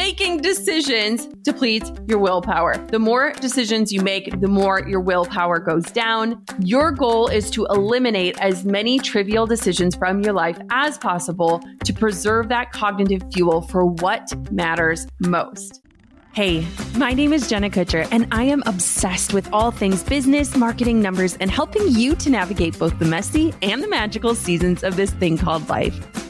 Making decisions depletes your willpower. The more decisions you make, the more your willpower goes down. Your goal is to eliminate as many trivial decisions from your life as possible to preserve that cognitive fuel for what matters most. Hey, my name is Jenna Kutcher, and I am obsessed with all things business, marketing, numbers, and helping you to navigate both the messy and the magical seasons of this thing called life.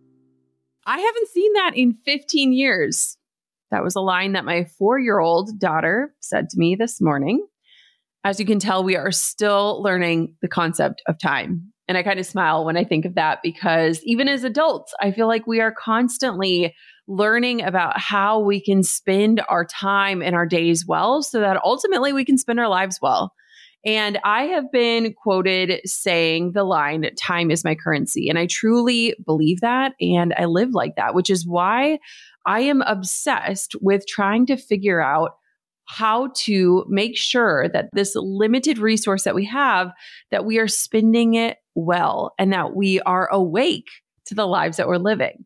I haven't seen that in 15 years. That was a line that my four year old daughter said to me this morning. As you can tell, we are still learning the concept of time. And I kind of smile when I think of that because even as adults, I feel like we are constantly learning about how we can spend our time and our days well so that ultimately we can spend our lives well. And I have been quoted saying the line, time is my currency. And I truly believe that. And I live like that, which is why I am obsessed with trying to figure out how to make sure that this limited resource that we have that we are spending it well and that we are awake to the lives that we're living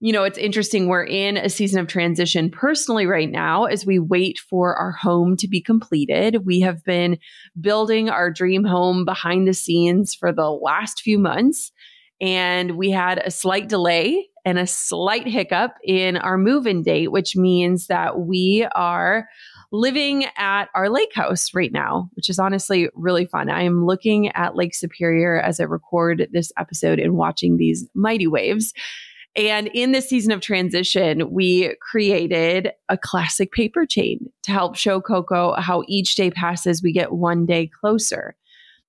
you know, it's interesting. We're in a season of transition personally right now as we wait for our home to be completed. We have been building our dream home behind the scenes for the last few months, and we had a slight delay and a slight hiccup in our move in date, which means that we are living at our lake house right now, which is honestly really fun. I am looking at Lake Superior as I record this episode and watching these mighty waves. And in this season of transition, we created a classic paper chain to help show Coco how each day passes, we get one day closer.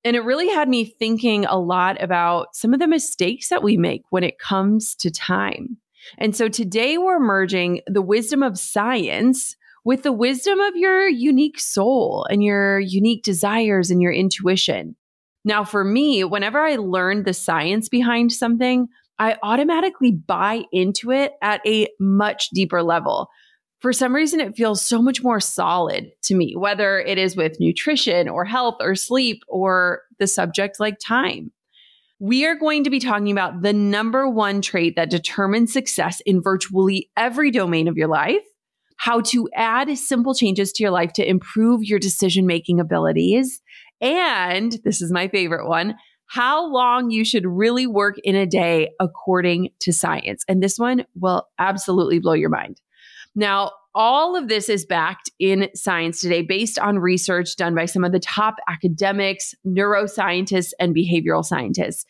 And it really had me thinking a lot about some of the mistakes that we make when it comes to time. And so today we're merging the wisdom of science with the wisdom of your unique soul and your unique desires and your intuition. Now, for me, whenever I learned the science behind something, I automatically buy into it at a much deeper level. For some reason, it feels so much more solid to me, whether it is with nutrition or health or sleep or the subject like time. We are going to be talking about the number one trait that determines success in virtually every domain of your life, how to add simple changes to your life to improve your decision making abilities. And this is my favorite one how long you should really work in a day according to science. And this one will absolutely blow your mind. Now, all of this is backed in science today based on research done by some of the top academics, neuroscientists, and behavioral scientists.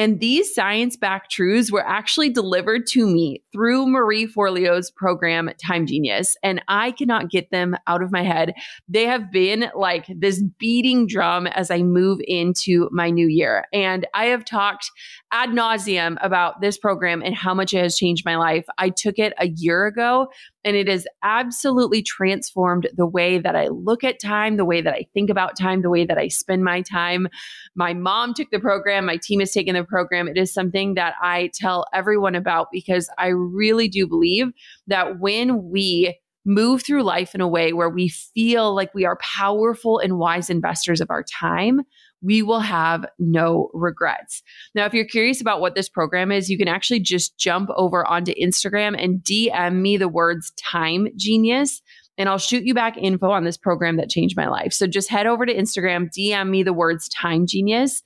And these science backed truths were actually delivered to me through Marie Forleo's program, Time Genius. And I cannot get them out of my head. They have been like this beating drum as I move into my new year. And I have talked ad nauseum about this program and how much it has changed my life. I took it a year ago and it has absolutely transformed the way that I look at time, the way that I think about time, the way that I spend my time. My mom took the program, my team has taken the program. It is something that I tell everyone about because I really do believe that when we move through life in a way where we feel like we are powerful and wise investors of our time, we will have no regrets. Now, if you're curious about what this program is, you can actually just jump over onto Instagram and DM me the words time genius. And I'll shoot you back info on this program that changed my life. So just head over to Instagram, DM me the words time genius.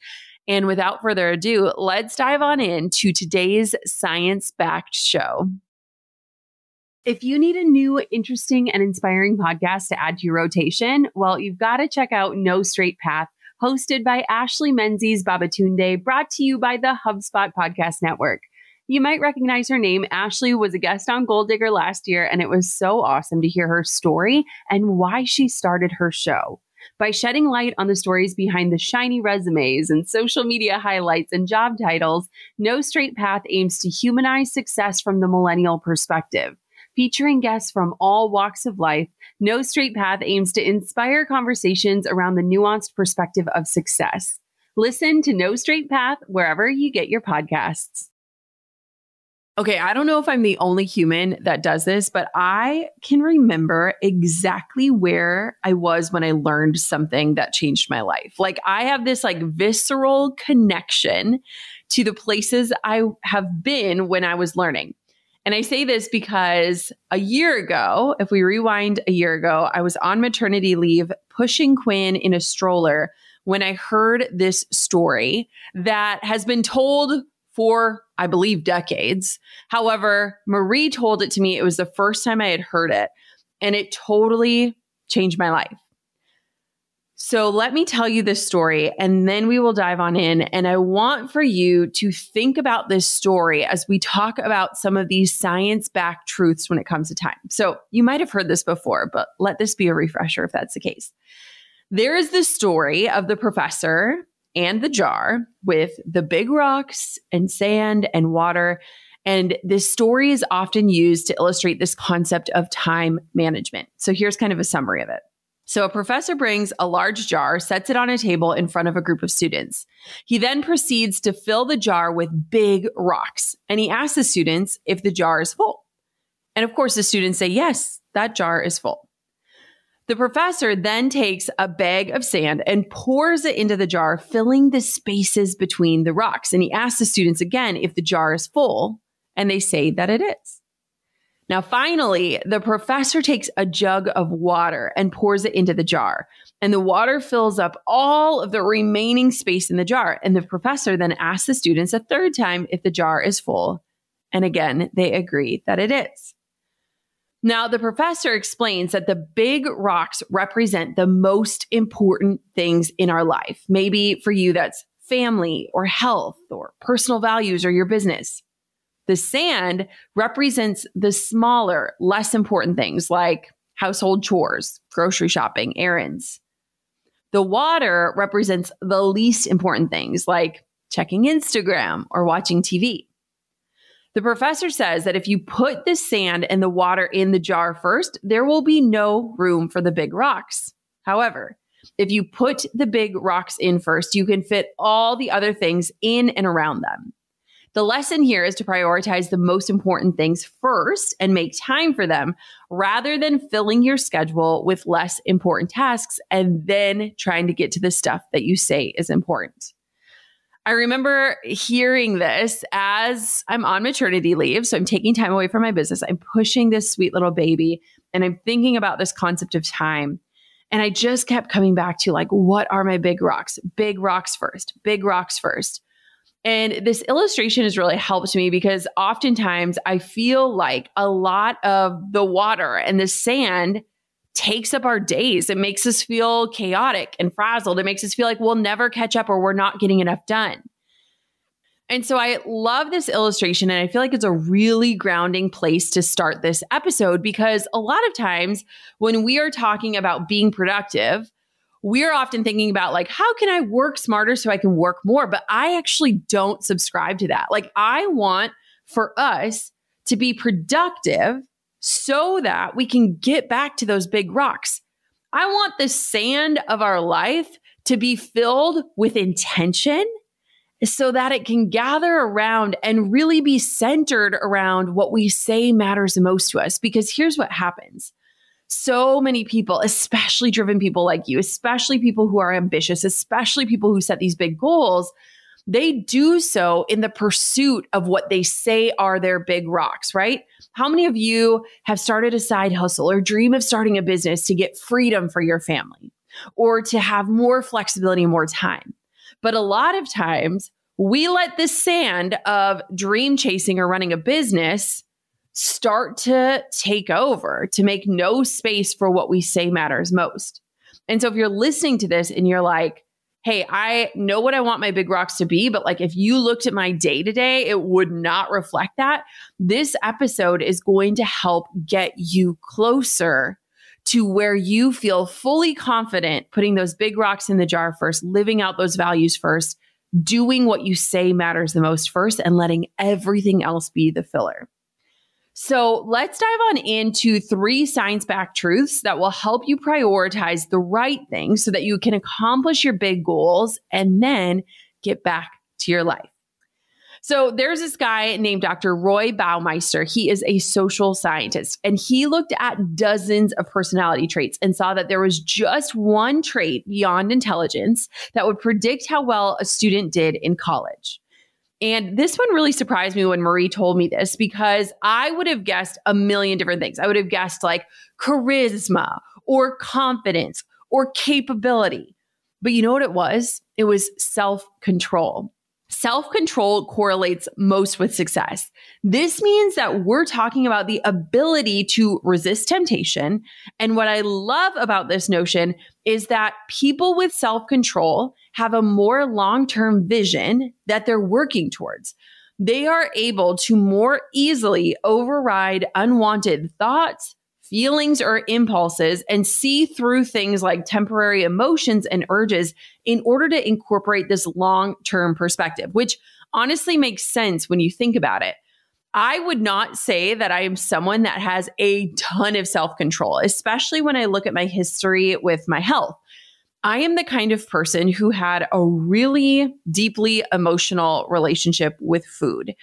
And without further ado, let's dive on in to today's science backed show. If you need a new, interesting, and inspiring podcast to add to your rotation, well, you've got to check out No Straight Path hosted by Ashley Menzies Babatunde, brought to you by the HubSpot Podcast Network. You might recognize her name. Ashley was a guest on Goal Digger last year, and it was so awesome to hear her story and why she started her show. By shedding light on the stories behind the shiny resumes and social media highlights and job titles, No Straight Path aims to humanize success from the millennial perspective. Featuring guests from all walks of life, No Straight Path aims to inspire conversations around the nuanced perspective of success. Listen to No Straight Path wherever you get your podcasts. Okay, I don't know if I'm the only human that does this, but I can remember exactly where I was when I learned something that changed my life. Like I have this like visceral connection to the places I have been when I was learning. And I say this because a year ago, if we rewind a year ago, I was on maternity leave pushing Quinn in a stroller when I heard this story that has been told for, I believe, decades. However, Marie told it to me. It was the first time I had heard it, and it totally changed my life. So let me tell you this story and then we will dive on in. And I want for you to think about this story as we talk about some of these science backed truths when it comes to time. So you might have heard this before, but let this be a refresher if that's the case. There is the story of the professor and the jar with the big rocks and sand and water. And this story is often used to illustrate this concept of time management. So here's kind of a summary of it. So a professor brings a large jar, sets it on a table in front of a group of students. He then proceeds to fill the jar with big rocks, and he asks the students if the jar is full. And of course, the students say, yes, that jar is full. The professor then takes a bag of sand and pours it into the jar, filling the spaces between the rocks. And he asks the students again if the jar is full, and they say that it is. Now, finally, the professor takes a jug of water and pours it into the jar. And the water fills up all of the remaining space in the jar. And the professor then asks the students a third time if the jar is full. And again, they agree that it is. Now, the professor explains that the big rocks represent the most important things in our life. Maybe for you, that's family or health or personal values or your business. The sand represents the smaller, less important things like household chores, grocery shopping, errands. The water represents the least important things like checking Instagram or watching TV. The professor says that if you put the sand and the water in the jar first, there will be no room for the big rocks. However, if you put the big rocks in first, you can fit all the other things in and around them. The lesson here is to prioritize the most important things first and make time for them rather than filling your schedule with less important tasks and then trying to get to the stuff that you say is important. I remember hearing this as I'm on maternity leave. So I'm taking time away from my business. I'm pushing this sweet little baby and I'm thinking about this concept of time. And I just kept coming back to like, what are my big rocks? Big rocks first, big rocks first. And this illustration has really helped me because oftentimes I feel like a lot of the water and the sand takes up our days. It makes us feel chaotic and frazzled. It makes us feel like we'll never catch up or we're not getting enough done. And so I love this illustration, and I feel like it's a really grounding place to start this episode because a lot of times when we are talking about being productive, we're often thinking about like how can i work smarter so i can work more? But i actually don't subscribe to that. Like i want for us to be productive so that we can get back to those big rocks. I want the sand of our life to be filled with intention so that it can gather around and really be centered around what we say matters most to us because here's what happens so many people, especially driven people like you, especially people who are ambitious, especially people who set these big goals, they do so in the pursuit of what they say are their big rocks, right? How many of you have started a side hustle or dream of starting a business to get freedom for your family or to have more flexibility and more time? But a lot of times, we let the sand of dream chasing or running a business start to take over, to make no space for what we say matters most. And so if you're listening to this and you're like, hey, I know what I want my big rocks to be, but like if you looked at my day to day, it would not reflect that. This episode is going to help get you closer to where you feel fully confident putting those big rocks in the jar first, living out those values first, doing what you say matters the most first, and letting everything else be the filler. So let's dive on into three science backed truths that will help you prioritize the right things so that you can accomplish your big goals and then get back to your life. So there's this guy named Dr. Roy Baumeister. He is a social scientist and he looked at dozens of personality traits and saw that there was just one trait beyond intelligence that would predict how well a student did in college. And this one really surprised me when Marie told me this because I would have guessed a million different things. I would have guessed like charisma or confidence or capability. But you know what it was? It was self control. Self control correlates most with success. This means that we're talking about the ability to resist temptation. And what I love about this notion is that people with self control have a more long term vision that they're working towards. They are able to more easily override unwanted thoughts, feelings, or impulses and see through things like temporary emotions and urges in order to incorporate this long term perspective, which honestly makes sense when you think about it. I would not say that I am someone that has a ton of self control, especially when I look at my history with my health. I am the kind of person who had a really deeply emotional relationship with food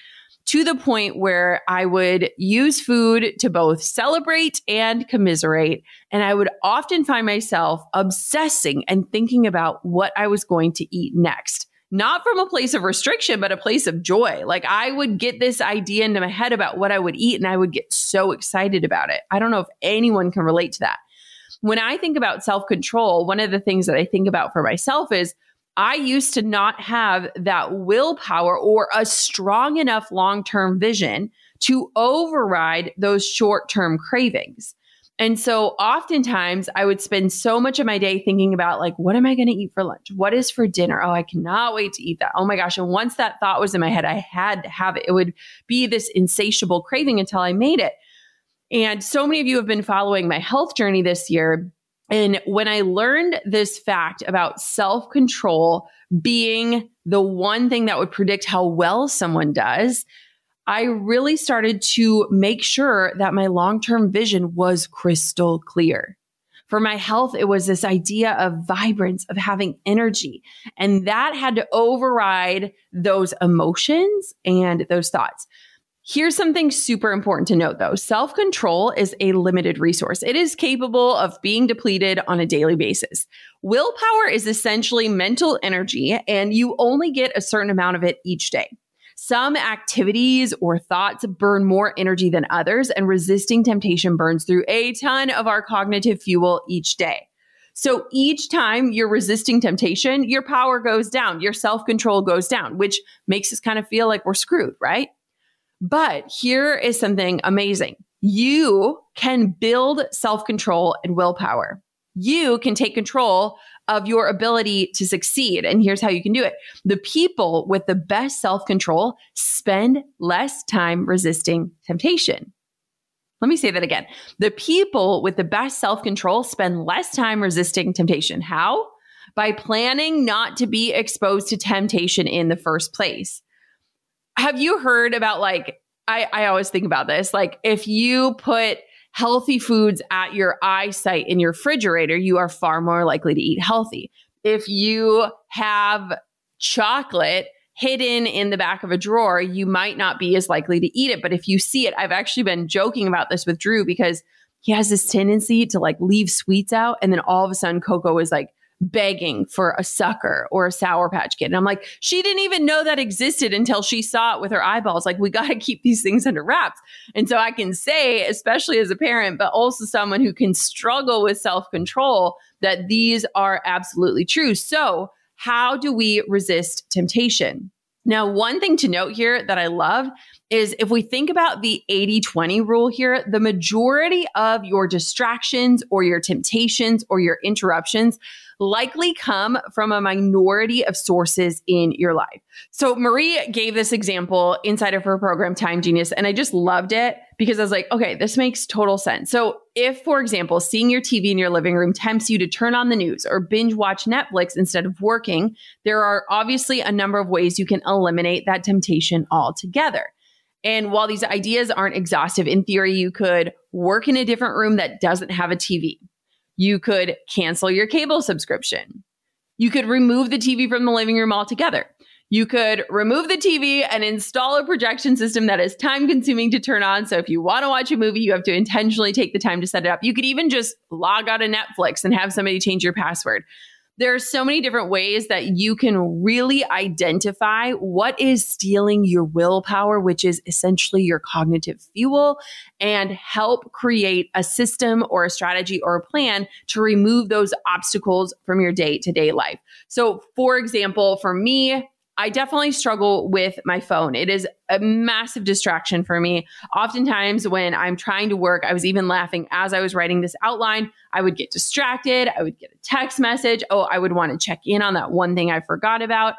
to the point where I would use food to both celebrate and commiserate. And I would often find myself obsessing and thinking about what I was going to eat next. Not from a place of restriction, but a place of joy. Like I would get this idea into my head about what I would eat, and I would get so excited about it. I don't know if anyone can relate to that when I think about self control, one of the things that I think about for myself is I used to not have that willpower or a strong enough long term vision to override those short term cravings. And so oftentimes I would spend so much of my day thinking about like, what am I going to eat for lunch? What is for dinner? Oh, I cannot wait to eat that. Oh my gosh. And once that thought was in my head, I had to have it. It would be this insatiable craving until I made it. And so many of you have been following my health journey this year. And when I learned this fact about self control being the one thing that would predict how well someone does, I really started to make sure that my long term vision was crystal clear. For my health, it was this idea of vibrance, of having energy. And that had to override those emotions and those thoughts. Here's something super important to note though self control is a limited resource. It is capable of being depleted on a daily basis. Willpower is essentially mental energy, and you only get a certain amount of it each day. Some activities or thoughts burn more energy than others, and resisting temptation burns through a ton of our cognitive fuel each day. So each time you're resisting temptation, your power goes down, your self control goes down, which makes us kind of feel like we're screwed, right? But here is something amazing. You can build self control and willpower. you can take control of your ability to succeed. And here's how you can do it the people with the best self control spend less time resisting temptation. Let me say that again. The people with the best self control spend less time resisting temptation. How? By planning not to be exposed to temptation in the first place. Have you heard about like, I, I always think about this. Like, if you put healthy foods at your eyesight in your refrigerator, you are far more likely to eat healthy. If you have chocolate hidden in the back of a drawer, you might not be as likely to eat it. But if you see it, I've actually been joking about this with Drew because he has this tendency to like leave sweets out. And then all of a sudden, Coco is like, begging for a sucker or a Sour Patch Kid. And I'm like, she didn't even know that existed until she saw it with her eyeballs. Like, we got to keep these things under wraps. And so I can say, especially as a parent, but also someone who can struggle with self control, that these are absolutely true. So, how do we resist temptation? Now, one thing to note here that I love is if we think about the 80 20 rule here, the majority of your distractions or your temptations or your interruptions likely come from a minority of sources in your life. So Marie gave this example inside of her program, Time Genius, and I just loved it because I was like, okay, this makes total sense. So if, for example, seeing your TV in your living room tempts you to turn on the news or binge watch Netflix instead of working, there are obviously a number of ways you can eliminate that temptation altogether. And while these ideas aren't exhaustive, in theory, you could work in a different room that doesn't have a TV. You could cancel your cable subscription. You could remove the TV from the living room altogether. You could remove the TV and install a projection system that is time consuming to turn on. So if you want to watch a movie, you have to intentionally take the time to set it up. You could even just log out of Netflix and have somebody change your password there are so many different ways that you can really identify what is stealing your willpower, which is essentially your cognitive fuel, and help create a system or a strategy or a plan to remove those obstacles from your day to day life. So, for example, for me, I definitely struggle with my phone. It is a massive distraction for me. Oftentimes, when I'm trying to work, I was even laughing as I was writing this outline. I would get distracted. I would get a text message. Oh, I would want to check in on that one thing I forgot about.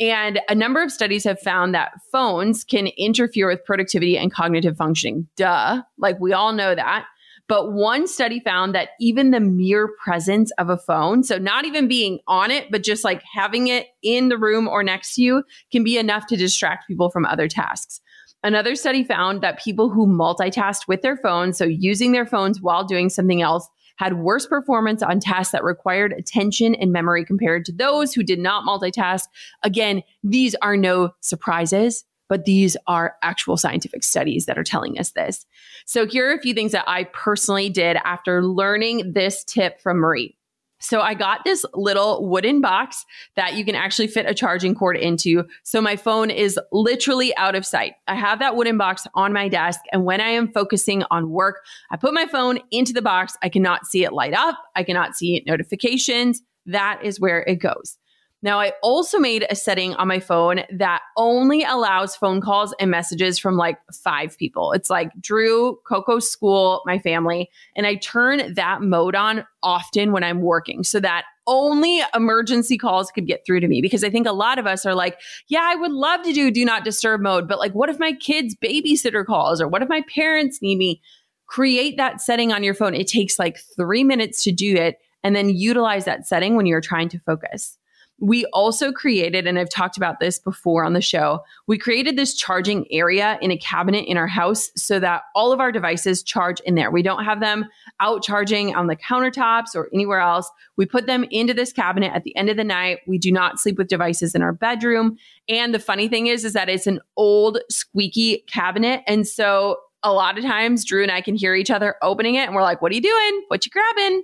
And a number of studies have found that phones can interfere with productivity and cognitive functioning. Duh. Like we all know that. But one study found that even the mere presence of a phone, so not even being on it, but just like having it in the room or next to you, can be enough to distract people from other tasks. Another study found that people who multitasked with their phones, so using their phones while doing something else, had worse performance on tasks that required attention and memory compared to those who did not multitask. Again, these are no surprises but these are actual scientific studies that are telling us this. So, here are a few things that I personally did after learning this tip from Marie. So I got this little wooden box that you can actually fit a charging cord into. So my phone is literally out of sight. I have that wooden box on my desk. And when I am focusing on work, I put my phone into the box. I cannot see it light up. I cannot see notifications. That is where it goes. Now, I also made a setting on my phone that only allows phone calls and messages from like five people. It's like Drew, Coco School, my family. And I turn that mode on often when I'm working so that only emergency calls could get through to me because I think a lot of us are like, yeah, I would love to do do not disturb mode, but like, what if my kids' babysitter calls or what if my parents need me? Create that setting on your phone. It takes like three minutes to do it and then utilize that setting when you're trying to focus. We also created, and I've talked about this before on the show, we created this charging area in a cabinet in our house so that all of our devices charge in there. We don't have them out charging on the countertops or anywhere else. We put them into this cabinet at the end of the night. We do not sleep with devices in our bedroom. And the funny thing is, is that it's an old squeaky cabinet. And so a lot of times Drew and I can hear each other opening it and we're like, what are you doing? What you grabbing?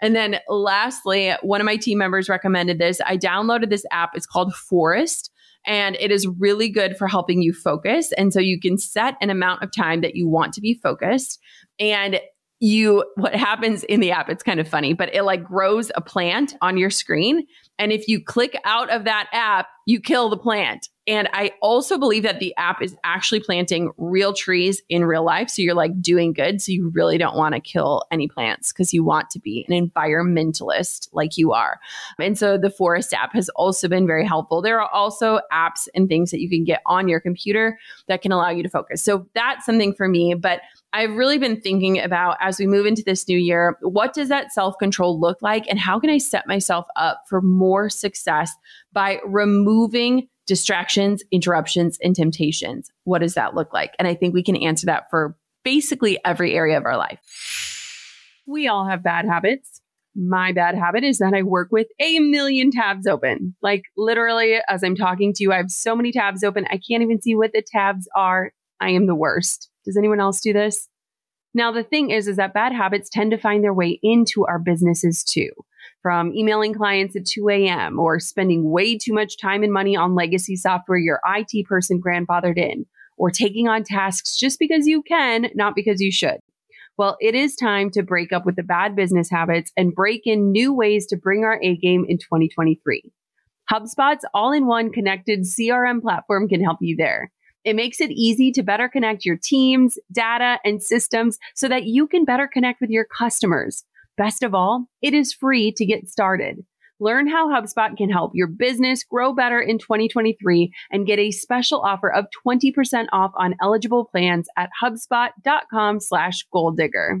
And then lastly, one of my team members recommended this. I downloaded this app. It's called Forest and it is really good for helping you focus. And so you can set an amount of time that you want to be focused. And you, what happens in the app, it's kind of funny, but it like grows a plant on your screen. And if you click out of that app, you kill the plant. And I also believe that the app is actually planting real trees in real life. So you're like doing good. So you really don't want to kill any plants because you want to be an environmentalist like you are. And so the Forest app has also been very helpful. There are also apps and things that you can get on your computer that can allow you to focus. So that's something for me. But I've really been thinking about as we move into this new year, what does that self control look like? And how can I set myself up for more success by removing distractions, interruptions, and temptations? What does that look like? And I think we can answer that for basically every area of our life. We all have bad habits. My bad habit is that I work with a million tabs open. Like literally, as I'm talking to you, I have so many tabs open. I can't even see what the tabs are. I am the worst. Does anyone else do this? Now, the thing is, is that bad habits tend to find their way into our businesses too. From emailing clients at 2 a.m. or spending way too much time and money on legacy software your IT person grandfathered in, or taking on tasks just because you can, not because you should. Well, it is time to break up with the bad business habits and break in new ways to bring our A game in 2023. HubSpot's all in one connected CRM platform can help you there. It makes it easy to better connect your teams, data, and systems so that you can better connect with your customers. Best of all, it is free to get started. Learn how HubSpot can help your business grow better in 2023 and get a special offer of 20% off on eligible plans at hubspot.com slash goal digger.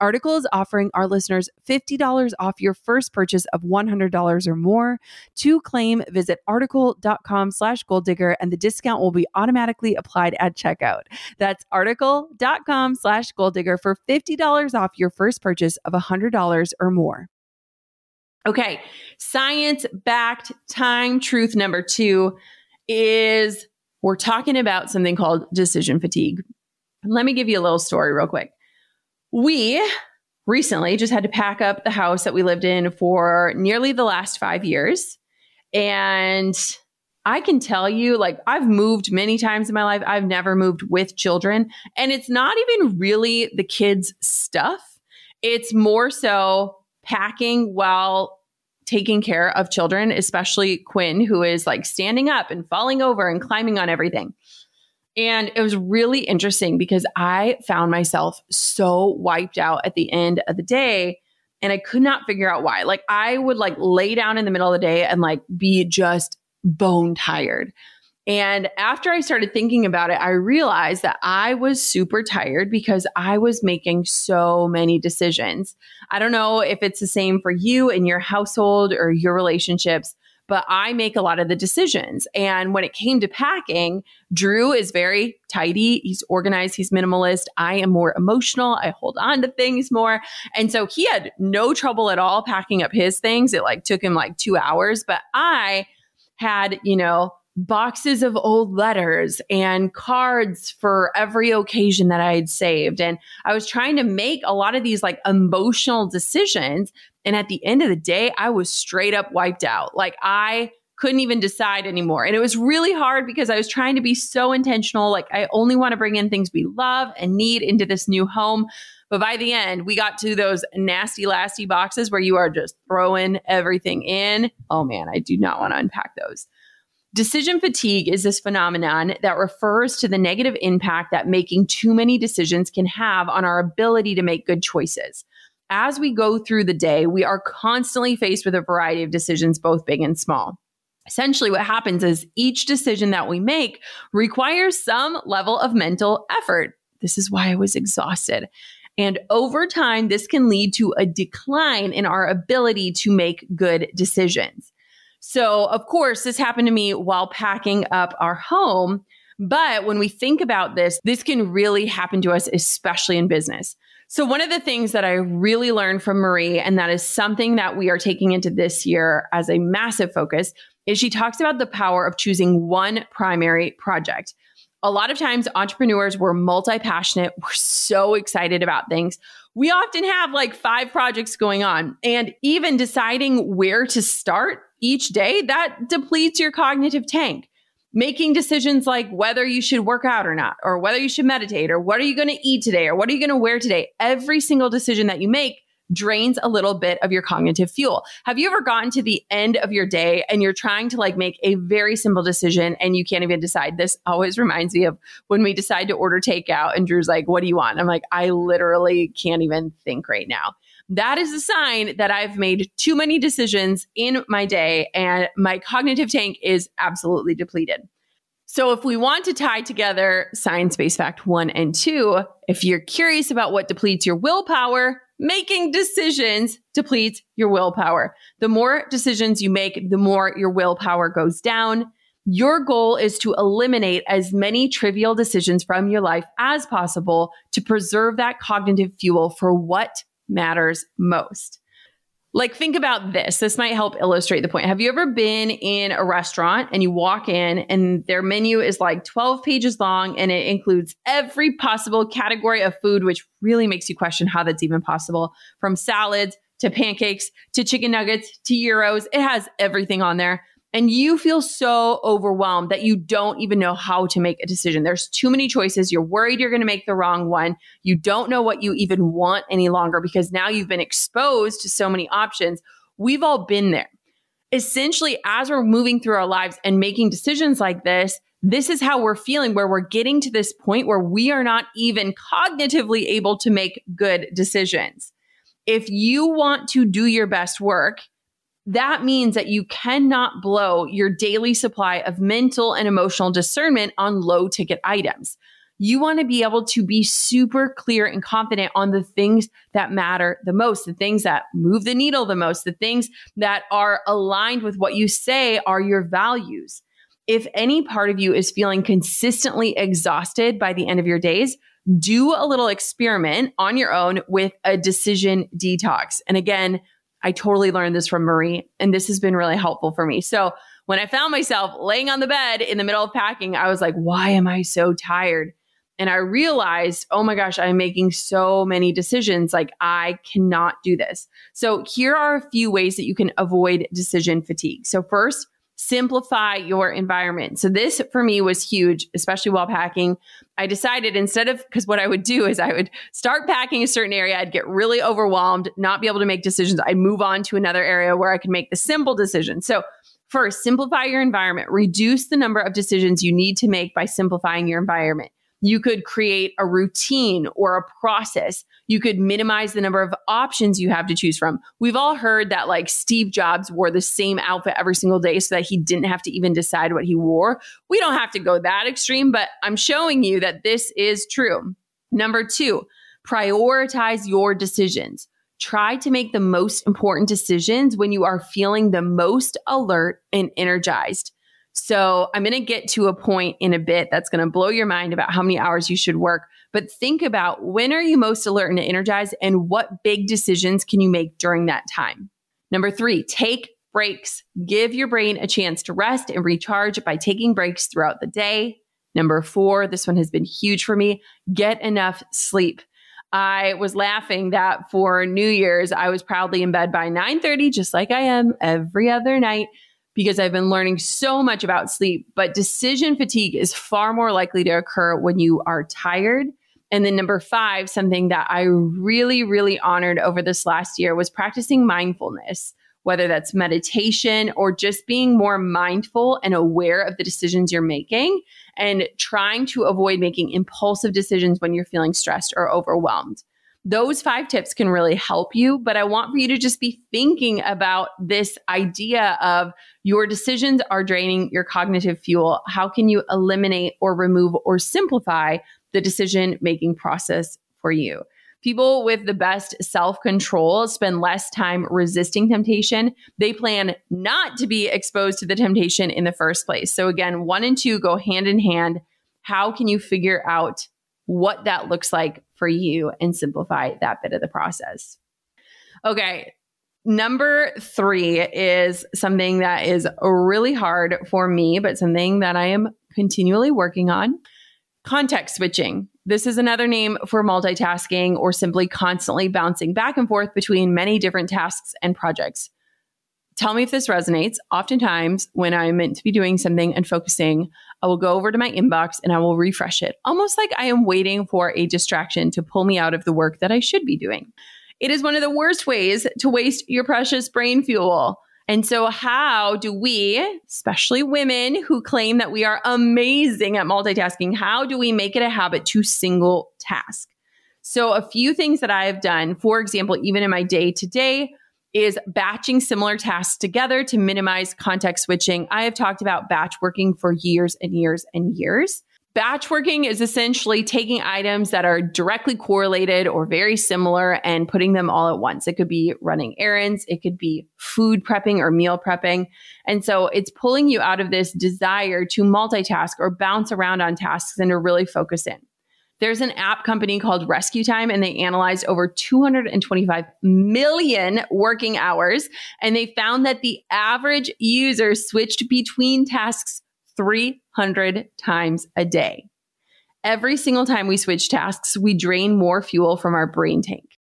Article is offering our listeners $50 off your first purchase of $100 or more. To claim, visit article.com slash goal digger and the discount will be automatically applied at checkout. That's article.com slash goal digger for $50 off your first purchase of $100 or more. Okay, science backed time truth number two is we're talking about something called decision fatigue. Let me give you a little story real quick. We recently just had to pack up the house that we lived in for nearly the last five years. And I can tell you, like, I've moved many times in my life. I've never moved with children. And it's not even really the kids' stuff, it's more so packing while taking care of children, especially Quinn, who is like standing up and falling over and climbing on everything. And it was really interesting because I found myself so wiped out at the end of the day and I could not figure out why. Like I would like lay down in the middle of the day and like be just bone tired. And after I started thinking about it, I realized that I was super tired because I was making so many decisions. I don't know if it's the same for you in your household or your relationships, but I make a lot of the decisions. And when it came to packing, Drew is very tidy. He's organized. He's minimalist. I am more emotional. I hold on to things more. And so he had no trouble at all packing up his things. It like took him like two hours, but I had, you know, boxes of old letters and cards for every occasion that I had saved. And I was trying to make a lot of these like emotional decisions and at the end of the day, I was straight up wiped out. Like I couldn't even decide anymore. And it was really hard because I was trying to be so intentional. Like I only want to bring in things we love and need into this new home. But by the end, we got to those nasty, lasty boxes where you are just throwing everything in. Oh man, I do not want to unpack those. Decision fatigue is this phenomenon that refers to the negative impact that making too many decisions can have on our ability to make good choices. As we go through the day, we are constantly faced with a variety of decisions, both big and small. Essentially, what happens is each decision that we make requires some level of mental effort. This is why I was exhausted. And over time, this can lead to a decline in our ability to make good decisions. So, of course, this happened to me while packing up our home. But when we think about this, this can really happen to us, especially in business. So, one of the things that I really learned from Marie, and that is something that we are taking into this year as a massive focus, is she talks about the power of choosing one primary project. A lot of times, entrepreneurs were multi passionate, we're so excited about things. We often have like five projects going on, and even deciding where to start each day, that depletes your cognitive tank. Making decisions like whether you should work out or not, or whether you should meditate, or what are you going to eat today, or what are you going to wear today. Every single decision that you make drains a little bit of your cognitive fuel. Have you ever gotten to the end of your day and you're trying to like make a very simple decision and you can't even decide? This always reminds me of when we decide to order takeout and Drew's like, What do you want? I'm like, I literally can't even think right now that is a sign that I've made too many decisions in my day and my cognitive tank is absolutely depleted. So, if we want to tie together science based fact one and two, if you're curious about what depletes your willpower, making decisions depletes your willpower. The more decisions you make, the more your willpower goes down. Your goal is to eliminate as many trivial decisions from your life as possible to preserve that cognitive fuel for what matters most. Like, think about this. This might help illustrate the point. Have you ever been in a restaurant and you walk in and their menu is like 12 pages long and it includes every possible category of food, which really makes you question how that's even possible from salads to pancakes to chicken nuggets to gyros? It has everything on there and you feel so overwhelmed that you don't even know how to make a decision. There's too many choices. You're worried you're going to make the wrong one. You don't know what you even want any longer because now you've been exposed to so many options. We've all been there. Essentially, as we're moving through our lives and making decisions like this, this is how we're feeling, where we're getting to this point where we are not even cognitively able to make good decisions. If you want to do your best work, that means that you cannot blow your daily supply of mental and emotional discernment on low ticket items. You want to be able to be super clear and confident on the things that matter the most, the things that move the needle the most, the things that are aligned with what you say are your values. If any part of you is feeling consistently exhausted by the end of your days, do a little experiment on your own with a decision detox. And again, I totally learned this from Marie, and this has been really helpful for me. So when I found myself laying on the bed in the middle of packing, I was like, why am I so tired? And I realized, oh my gosh, I'm making so many decisions. Like, I cannot do this. So, here are a few ways that you can avoid decision fatigue. So, first, simplify your environment. So this for me was huge, especially while packing. I decided instead of because what I would do is I would start packing a certain area, I'd get really overwhelmed, not be able to make decisions. I'd move on to another area where I could make the simple decision. So first, simplify your environment. Reduce the number of decisions you need to make by simplifying your environment. You could create a routine or a process. You could minimize the number of options you have to choose from. We've all heard that like Steve Jobs wore the same outfit every single day so that he didn't have to even decide what he wore. We don't have to go that extreme, but I'm showing you that this is true. Number two, prioritize your decisions. Try to make the most important decisions when you are feeling the most alert and energized. So I'm going to get to a point in a bit that's going to blow your mind about how many hours you should work. But think about when are you most alert and energized and what big decisions can you make during that time? Number three, take breaks. Give your brain a chance to rest and recharge by taking breaks throughout the day. Number four, this one has been huge for me. Get enough sleep. I was laughing that for New Year's, I was proudly in bed by 9:30, just like I am every other night because I've been learning so much about sleep. But decision fatigue is far more likely to occur when you are tired. And then number five, something that I really, really honored over this last year was practicing mindfulness whether that's meditation or just being more mindful and aware of the decisions you're making and trying to avoid making impulsive decisions when you're feeling stressed or overwhelmed. Those five tips can really help you, but I want for you to just be thinking about this idea of your decisions are draining your cognitive fuel. How can you eliminate or remove or simplify the decision making process for you? People with the best self control spend less time resisting temptation. They plan not to be exposed to the temptation in the first place. So, again, one and two go hand in hand. How can you figure out what that looks like for you and simplify that bit of the process. Okay. Number three is something that is really hard for me, but something that I am continually working on context switching. This is another name for multitasking or simply constantly bouncing back and forth between many different tasks and projects. Tell me if this resonates. Oftentimes, when I'm meant to be doing something and focusing, I will go over to my inbox and I will refresh it, almost like I am waiting for a distraction to pull me out of the work that I should be doing. It is one of the worst ways to waste your precious brain fuel. And so, how do we, especially women who claim that we are amazing at multitasking, how do we make it a habit to single task? So, a few things that I have done, for example, even in my day to day, is batching similar tasks together to minimize context switching. I have talked about batch working for years and years and years. Batch working is essentially taking items that are directly correlated or very similar and putting them all at once. It could be running errands, it could be food prepping or meal prepping. And so it's pulling you out of this desire to multitask or bounce around on tasks and to really focus in. There's an app company called RescueTime, and they analyzed over 225 million working hours. And they found that the average user switched between tasks 300 times a day. Every single time we switch tasks, we drain more fuel from our brain tank.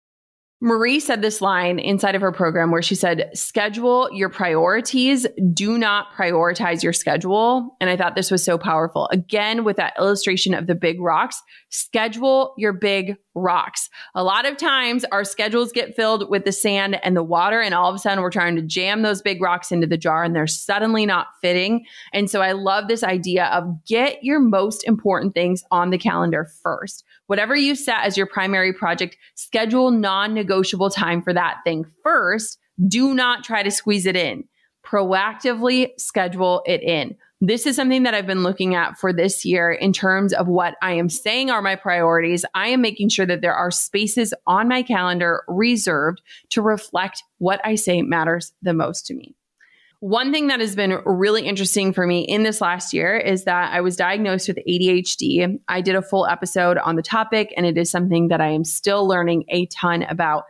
Marie said this line inside of her program where she said, schedule your priorities. Do not prioritize your schedule. And I thought this was so powerful. Again, with that illustration of the big rocks, schedule your big rocks. A lot of times our schedules get filled with the sand and the water, and all of a sudden we're trying to jam those big rocks into the jar and they're suddenly not fitting. And so I love this idea of get your most important things on the calendar first. Whatever you set as your primary project, schedule non negotiable time for that thing first. Do not try to squeeze it in. Proactively schedule it in. This is something that I've been looking at for this year in terms of what I am saying are my priorities. I am making sure that there are spaces on my calendar reserved to reflect what I say matters the most to me. One thing that has been really interesting for me in this last year is that I was diagnosed with ADHD. I did a full episode on the topic, and it is something that I am still learning a ton about.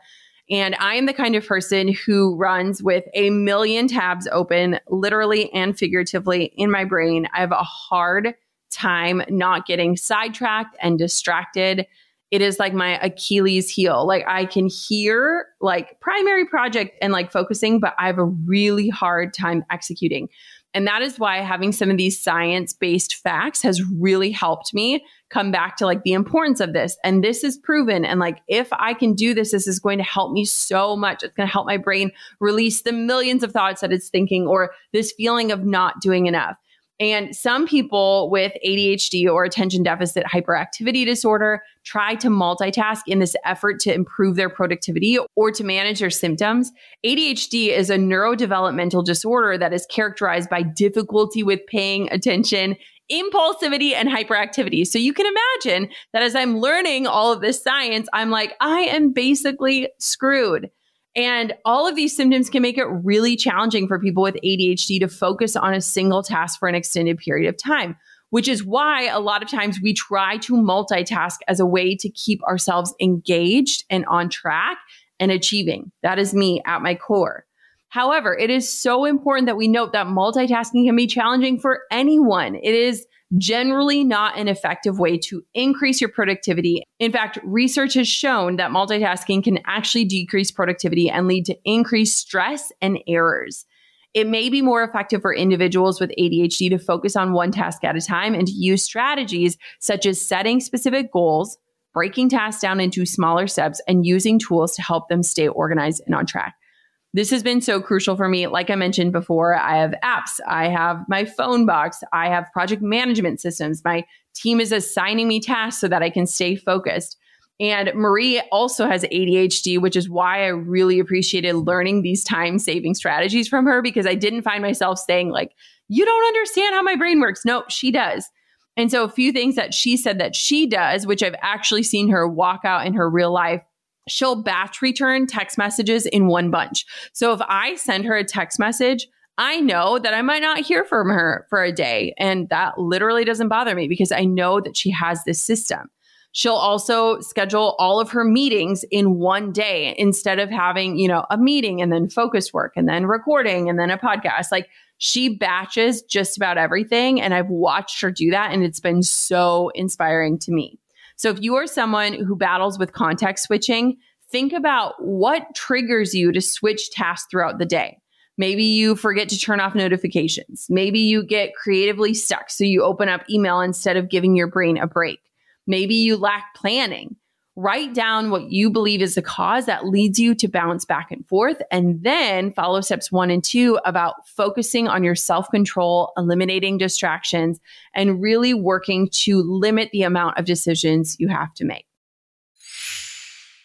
And I am the kind of person who runs with a million tabs open, literally and figuratively in my brain. I have a hard time not getting sidetracked and distracted. It is like my Achilles heel. Like I can hear like primary project and like focusing, but I have a really hard time executing. And that is why having some of these science based facts has really helped me come back to like the importance of this. And this is proven. And like, if I can do this, this is going to help me so much. It's going to help my brain release the millions of thoughts that it's thinking or this feeling of not doing enough. And some people with ADHD or attention deficit hyperactivity disorder try to multitask in this effort to improve their productivity or to manage their symptoms. ADHD is a neurodevelopmental disorder that is characterized by difficulty with paying attention impulsivity and hyperactivity. So you can imagine that as I'm learning all of this science, I'm like, I am basically screwed. And all of these symptoms can make it really challenging for people with ADHD to focus on a single task for an extended period of time, which is why a lot of times we try to multitask as a way to keep ourselves engaged and on track and achieving. That is me at my core. However, it is so important that we note that multitasking can be challenging for anyone. It is generally not an effective way to increase your productivity. In fact, research has shown that multitasking can actually decrease productivity and lead to increased stress and errors. It may be more effective for individuals with ADHD to focus on one task at a time and to use strategies such as setting specific goals, breaking tasks down into smaller steps, and using tools to help them stay organized and on track. This has been so crucial for me. Like I mentioned before, I have apps, I have my phone box, I have project management systems. My team is assigning me tasks so that I can stay focused. And Marie also has ADHD, which is why I really appreciated learning these time saving strategies from her because I didn't find myself saying, like, you don't understand how my brain works. No, she does. And so, a few things that she said that she does, which I've actually seen her walk out in her real life, she'll batch return text messages in one bunch. So, if I send her a text message, I know that I might not hear from her for a day. And that literally doesn't bother me because I know that she has this system. She'll also schedule all of her meetings in one day instead of having, you know, a meeting and then focus work and then recording and then a podcast. Like she batches just about everything. And I've watched her do that. And it's been so inspiring to me. So if you are someone who battles with context switching, think about what triggers you to switch tasks throughout the day. Maybe you forget to turn off notifications. Maybe you get creatively stuck. So you open up email instead of giving your brain a break. Maybe you lack planning. Write down what you believe is the cause that leads you to bounce back and forth, and then follow steps one and two about focusing on your self control, eliminating distractions, and really working to limit the amount of decisions you have to make.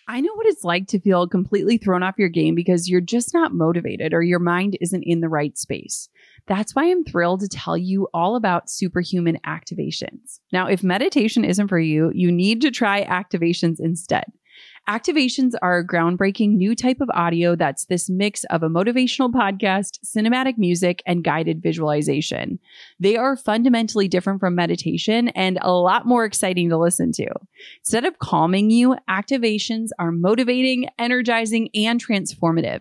I know what it's like to feel completely thrown off your game because you're just not motivated or your mind isn't in the right space. That's why I'm thrilled to tell you all about superhuman activations. Now, if meditation isn't for you, you need to try activations instead. Activations are a groundbreaking new type of audio that's this mix of a motivational podcast, cinematic music, and guided visualization. They are fundamentally different from meditation and a lot more exciting to listen to. Instead of calming you, activations are motivating, energizing, and transformative.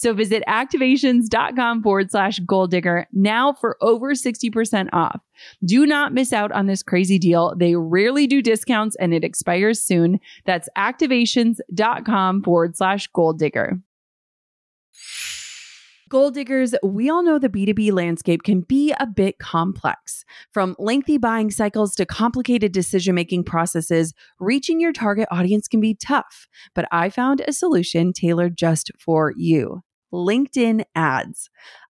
So visit activations.com forward slash goal digger now for over 60% off. Do not miss out on this crazy deal. They rarely do discounts and it expires soon. That's activations.com forward slash goal digger. Goal diggers, we all know the B2B landscape can be a bit complex. From lengthy buying cycles to complicated decision making processes, reaching your target audience can be tough. But I found a solution tailored just for you. LinkedIn ads.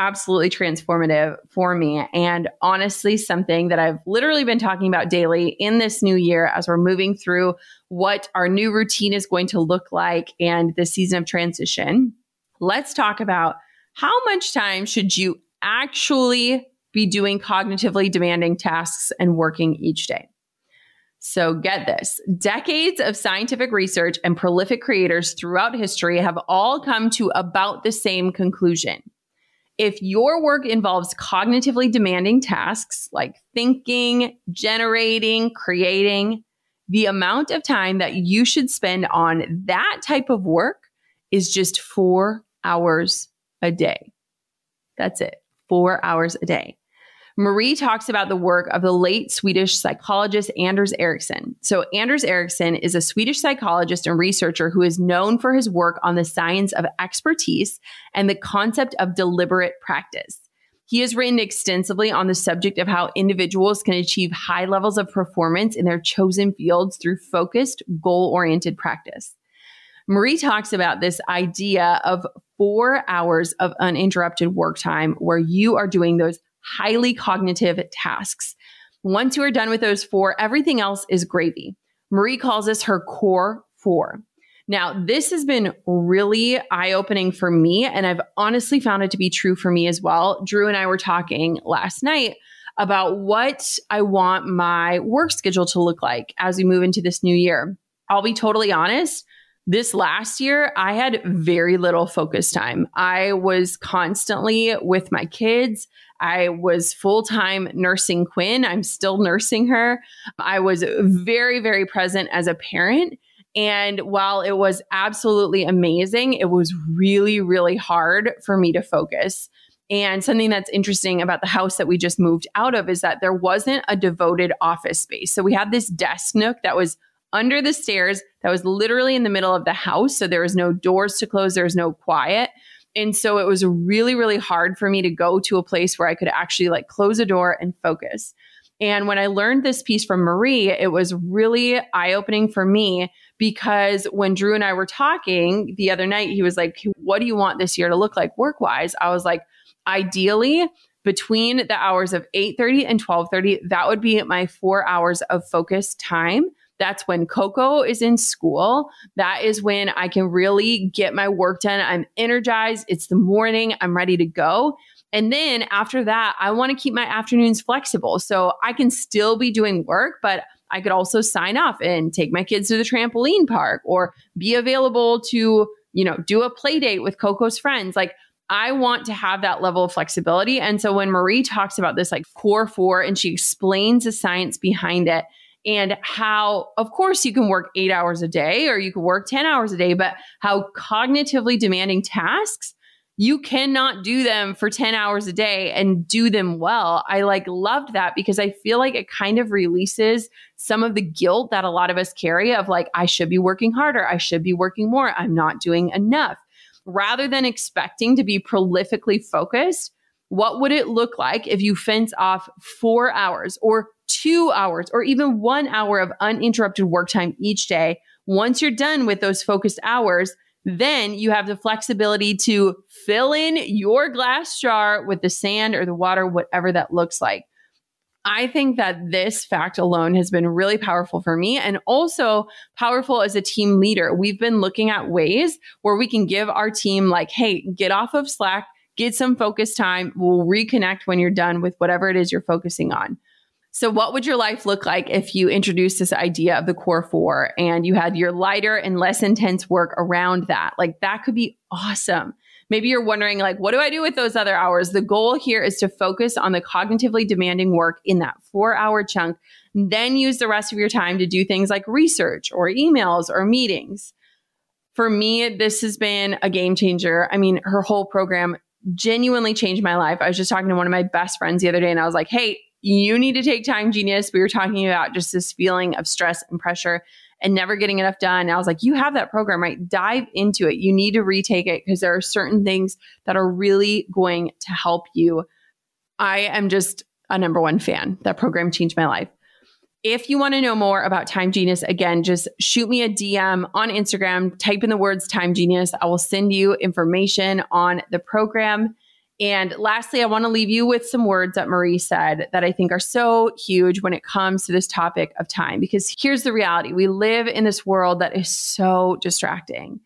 absolutely transformative for me. And honestly, something that I've literally been talking about daily in this new year as we're moving through what our new routine is going to look like and the season of transition. Let's talk about how much time should you actually be doing cognitively demanding tasks and working each day. So get this decades of scientific research and prolific creators throughout history have all come to about the same conclusion. If your work involves cognitively demanding tasks like thinking, generating, creating, the amount of time that you should spend on that type of work is just four hours a day. That's it, four hours a day. Marie talks about the work of the late Swedish psychologist Anders Ericsson. So, Anders Ericsson is a Swedish psychologist and researcher who is known for his work on the science of expertise and the concept of deliberate practice. He has written extensively on the subject of how individuals can achieve high levels of performance in their chosen fields through focused, goal oriented practice. Marie talks about this idea of four hours of uninterrupted work time where you are doing those highly cognitive tasks. Once you are done with those four, everything else is gravy. Marie calls this her core four. Now, this has been really eye opening for me, and I've honestly found it to be true for me as well. Drew and I were talking last night about what I want my work schedule to look like as we move into this new year. I'll be totally honest. This last year, I had very little focus time. I was constantly with my kids. I was full time nursing Quinn. I'm still nursing her. I was very, very present as a parent. And while it was absolutely amazing, it was really, really hard for me to focus. And something that's interesting about the house that we just moved out of is that there wasn't a devoted office space. So we had this desk nook that was under the stairs that was literally in the middle of the house. So there was no doors to close, there was no quiet. And so it was really, really hard for me to go to a place where I could actually like close a door and focus. And when I learned this piece from Marie, it was really eye opening for me because when Drew and I were talking the other night, he was like, What do you want this year to look like work wise? I was like, Ideally, between the hours of 8:30 and 12:30 that would be my 4 hours of focus time that's when Coco is in school. That is when I can really get my work done. I'm energized. It's the morning. I'm ready to go. And then after that, I want to keep my afternoons flexible. So I can still be doing work, but I could also sign off and take my kids to the trampoline park or be available to, you know, do a play date with Coco's friends. Like I want to have that level of flexibility. And so when Marie talks about this like core four and she explains the science behind it and how, of course, you can work eight hours a day or you can work 10 hours a day, but how cognitively demanding tasks you cannot do them for 10 hours a day and do them well. I like loved that because I feel like it kind of releases some of the guilt that a lot of us carry of like, I should be working harder. I should be working more. I'm not doing enough. Rather than expecting to be prolifically focused, what would it look like if you fence off four hours or two hours or even one hour of uninterrupted work time each day? Once you're done with those focused hours, then you have the flexibility to fill in your glass jar with the sand or the water, whatever that looks like. I think that this fact alone has been really powerful for me and also powerful as a team leader. We've been looking at ways where we can give our team, like, hey, get off of Slack, get some focus time. We'll reconnect when you're done with whatever it is you're focusing on. So, what would your life look like if you introduced this idea of the core four and you had your lighter and less intense work around that? Like, that could be awesome. Maybe you're wondering, like, what do I do with those other hours? The goal here is to focus on the cognitively demanding work in that four hour chunk, then use the rest of your time to do things like research or emails or meetings. For me, this has been a game changer. I mean, her whole program genuinely changed my life. I was just talking to one of my best friends the other day and I was like, hey, you need to take time genius. We were talking about just this feeling of stress and pressure and never getting enough done. I was like you have that program right? Dive into it. You need to retake it because there are certain things that are really going to help you. I am just a number one fan. That program changed my life. If you want to know more about Time Genius, again, just shoot me a DM on Instagram, type in the words Time Genius. I will send you information on the program. And lastly, I want to leave you with some words that Marie said that I think are so huge when it comes to this topic of time. Because here's the reality we live in this world that is so distracting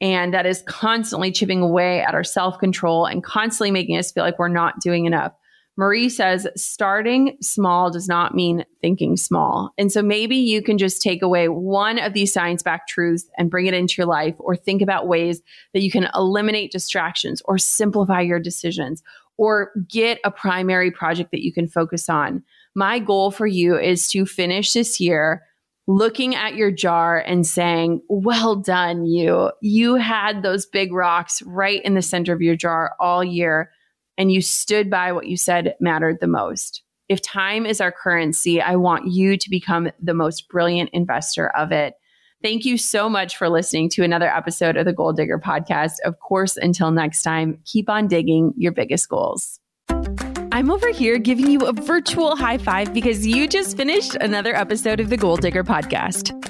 and that is constantly chipping away at our self control and constantly making us feel like we're not doing enough. Marie says starting small does not mean thinking small. And so maybe you can just take away one of these science backed truths and bring it into your life, or think about ways that you can eliminate distractions or simplify your decisions or get a primary project that you can focus on. My goal for you is to finish this year looking at your jar and saying, Well done, you. You had those big rocks right in the center of your jar all year and you stood by what you said mattered the most. If time is our currency, I want you to become the most brilliant investor of it. Thank you so much for listening to another episode of the Goal Digger podcast. Of course, until next time, keep on digging your biggest goals. I'm over here giving you a virtual high five because you just finished another episode of the Goal Digger podcast.